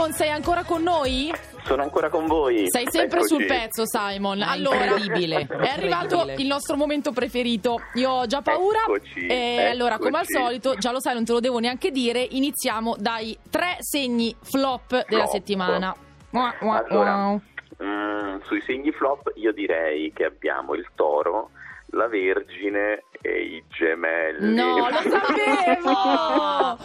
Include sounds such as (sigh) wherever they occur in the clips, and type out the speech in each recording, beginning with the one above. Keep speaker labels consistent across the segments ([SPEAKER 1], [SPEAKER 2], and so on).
[SPEAKER 1] Simon, sei ancora con noi?
[SPEAKER 2] Sono ancora con voi.
[SPEAKER 1] Sei sempre
[SPEAKER 2] Eccoci.
[SPEAKER 1] sul pezzo, Simon.
[SPEAKER 3] Ah,
[SPEAKER 1] Allora,
[SPEAKER 3] incredibile,
[SPEAKER 1] è arrivato
[SPEAKER 3] incredibile.
[SPEAKER 1] il nostro momento preferito. Io ho già paura.
[SPEAKER 2] Eccoci,
[SPEAKER 1] e allora, come al
[SPEAKER 2] eccoci.
[SPEAKER 1] solito, già lo sai, non te lo devo neanche dire. Iniziamo dai tre segni flop della
[SPEAKER 2] Flop.
[SPEAKER 1] settimana. Mua, mua,
[SPEAKER 2] Allora,
[SPEAKER 1] mua.
[SPEAKER 2] mm, sui segni flop io direi che abbiamo il toro, la vergine e i gemelli.
[SPEAKER 1] No, lo (laughs) sapevo!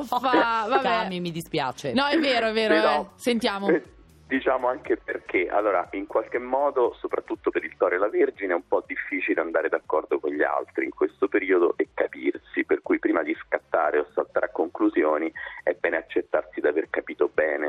[SPEAKER 1] Uffa, vabbè.
[SPEAKER 3] Cami, mi dispiace.
[SPEAKER 1] No, è vero, è vero.
[SPEAKER 2] Però,
[SPEAKER 1] eh. Sentiamo.
[SPEAKER 2] eh, Diciamo anche perché, allora, in qualche modo, soprattutto per il Toro e la Vergine, è un po' difficile andare d'accordo con gli altri in questo periodo e capirsi, per cui prima di scattare o saltare a conclusioni è bene accettarsi di aver capito bene.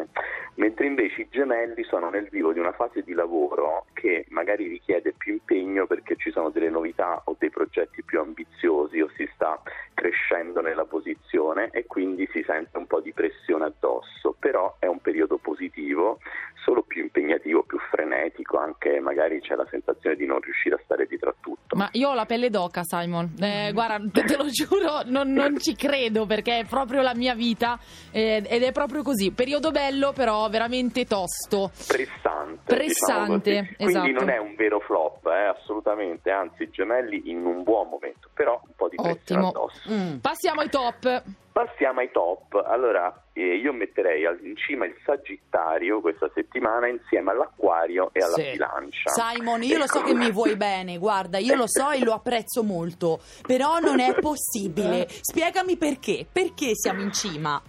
[SPEAKER 2] Mentre invece i gemelli sono nel vivo di una fase di lavoro che magari richiede più impegno perché ci sono delle novità o dei progetti più ambiziosi o si sta crescendo nella posizione e quindi si sente un po' di pressione addosso, però è un periodo positivo, solo più impegnativo, più frenetico, anche magari c'è la sensazione di non riuscire a stare dietro a tutto.
[SPEAKER 1] Ma io ho la pelle d'oca, Simon. Eh, guarda, te, lo giuro, non, non ci credo perché è proprio la mia vita eh, ed è proprio così. Periodo bello, però veramente tosto.
[SPEAKER 2] Pressante.
[SPEAKER 1] Pressante,
[SPEAKER 2] diciamo. Quindi
[SPEAKER 1] esatto.
[SPEAKER 2] non è un vero flop, eh, assolutamente, anzi gemelli in un buon momento, però un po' di pressione
[SPEAKER 1] Ottimo.
[SPEAKER 2] addosso.
[SPEAKER 3] Mm.
[SPEAKER 1] Passiamo ai top.
[SPEAKER 2] Passiamo ai top. Allora, eh, io metterei in cima il Sagittario questa settimana insieme all'Acquario e alla
[SPEAKER 3] Sì.
[SPEAKER 2] Bilancia.
[SPEAKER 3] Simon, io lo so
[SPEAKER 2] Ecco.
[SPEAKER 3] che mi vuoi bene, guarda, io lo so e lo apprezzo molto, però non è possibile. Spiegami perché, perché siamo in cima?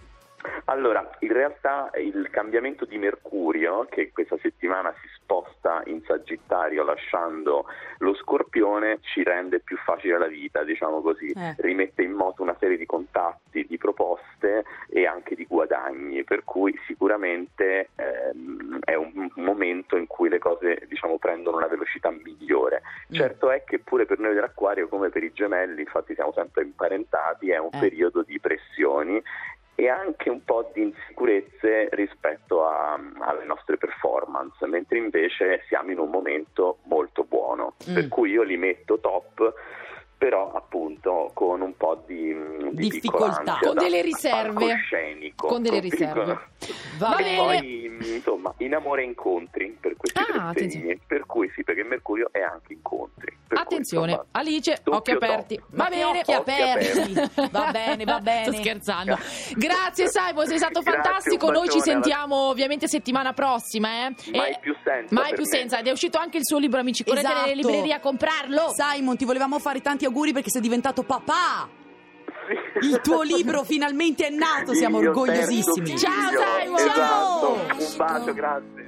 [SPEAKER 2] Allora, in realtà il cambiamento di Mercurio, che questa settimana si sposta in Sagittario lasciando lo Scorpione, ci rende più facile la vita, diciamo così.
[SPEAKER 3] Eh.
[SPEAKER 2] Rimette in moto una serie di contatti, di proposte e anche di guadagni, per cui sicuramente ehm, è un momento in cui le cose diciamo, prendono una velocità migliore.
[SPEAKER 3] Mm.
[SPEAKER 2] Certo è che pure per noi dell'Acquario, come per i gemelli, infatti siamo sempre imparentati, è un
[SPEAKER 3] Eh.
[SPEAKER 2] periodo di pressioni e anche un po' di insicurezze rispetto a- alle nostre performance, mentre invece siamo in un momento molto buono.
[SPEAKER 3] Mm.
[SPEAKER 2] Per cui io li metto top, però appunto con un po' di, di
[SPEAKER 3] Difficoltà.
[SPEAKER 1] Con delle riserve. Con delle riserve.
[SPEAKER 3] Va, bene.
[SPEAKER 2] Poi, insomma, in amore incontri per questi
[SPEAKER 1] Ah,
[SPEAKER 2] tre segni, per cui sì, perché Mercurio è anche incontri. Cui,
[SPEAKER 1] Attenzione,
[SPEAKER 2] insomma,
[SPEAKER 1] Alice, occhi aperti.
[SPEAKER 2] top.
[SPEAKER 1] Va bene.
[SPEAKER 3] occhi aperti.
[SPEAKER 2] aperti.
[SPEAKER 3] Va (laughs) bene, va bene.
[SPEAKER 1] Sto scherzando. Grazie Simon, sei stato
[SPEAKER 2] Grazie,
[SPEAKER 1] fantastico. Noi ci
[SPEAKER 2] alla-
[SPEAKER 1] sentiamo ovviamente settimana prossima. Eh?
[SPEAKER 2] Mai
[SPEAKER 1] E-
[SPEAKER 2] più senza
[SPEAKER 1] Mai più
[SPEAKER 2] me.
[SPEAKER 1] senza. Ed è uscito anche il suo libro, amici. Correte
[SPEAKER 3] Esatto.
[SPEAKER 1] nelle librerie a comprarlo.
[SPEAKER 3] Simon, ti volevamo fare tanti auguri perché sei diventato papà. Il tuo libro (laughs) finalmente è nato, siamo orgogliosissimi.
[SPEAKER 1] Ciao. Simon.
[SPEAKER 2] Esatto.
[SPEAKER 3] Ciao.
[SPEAKER 2] Un bacio, grazie.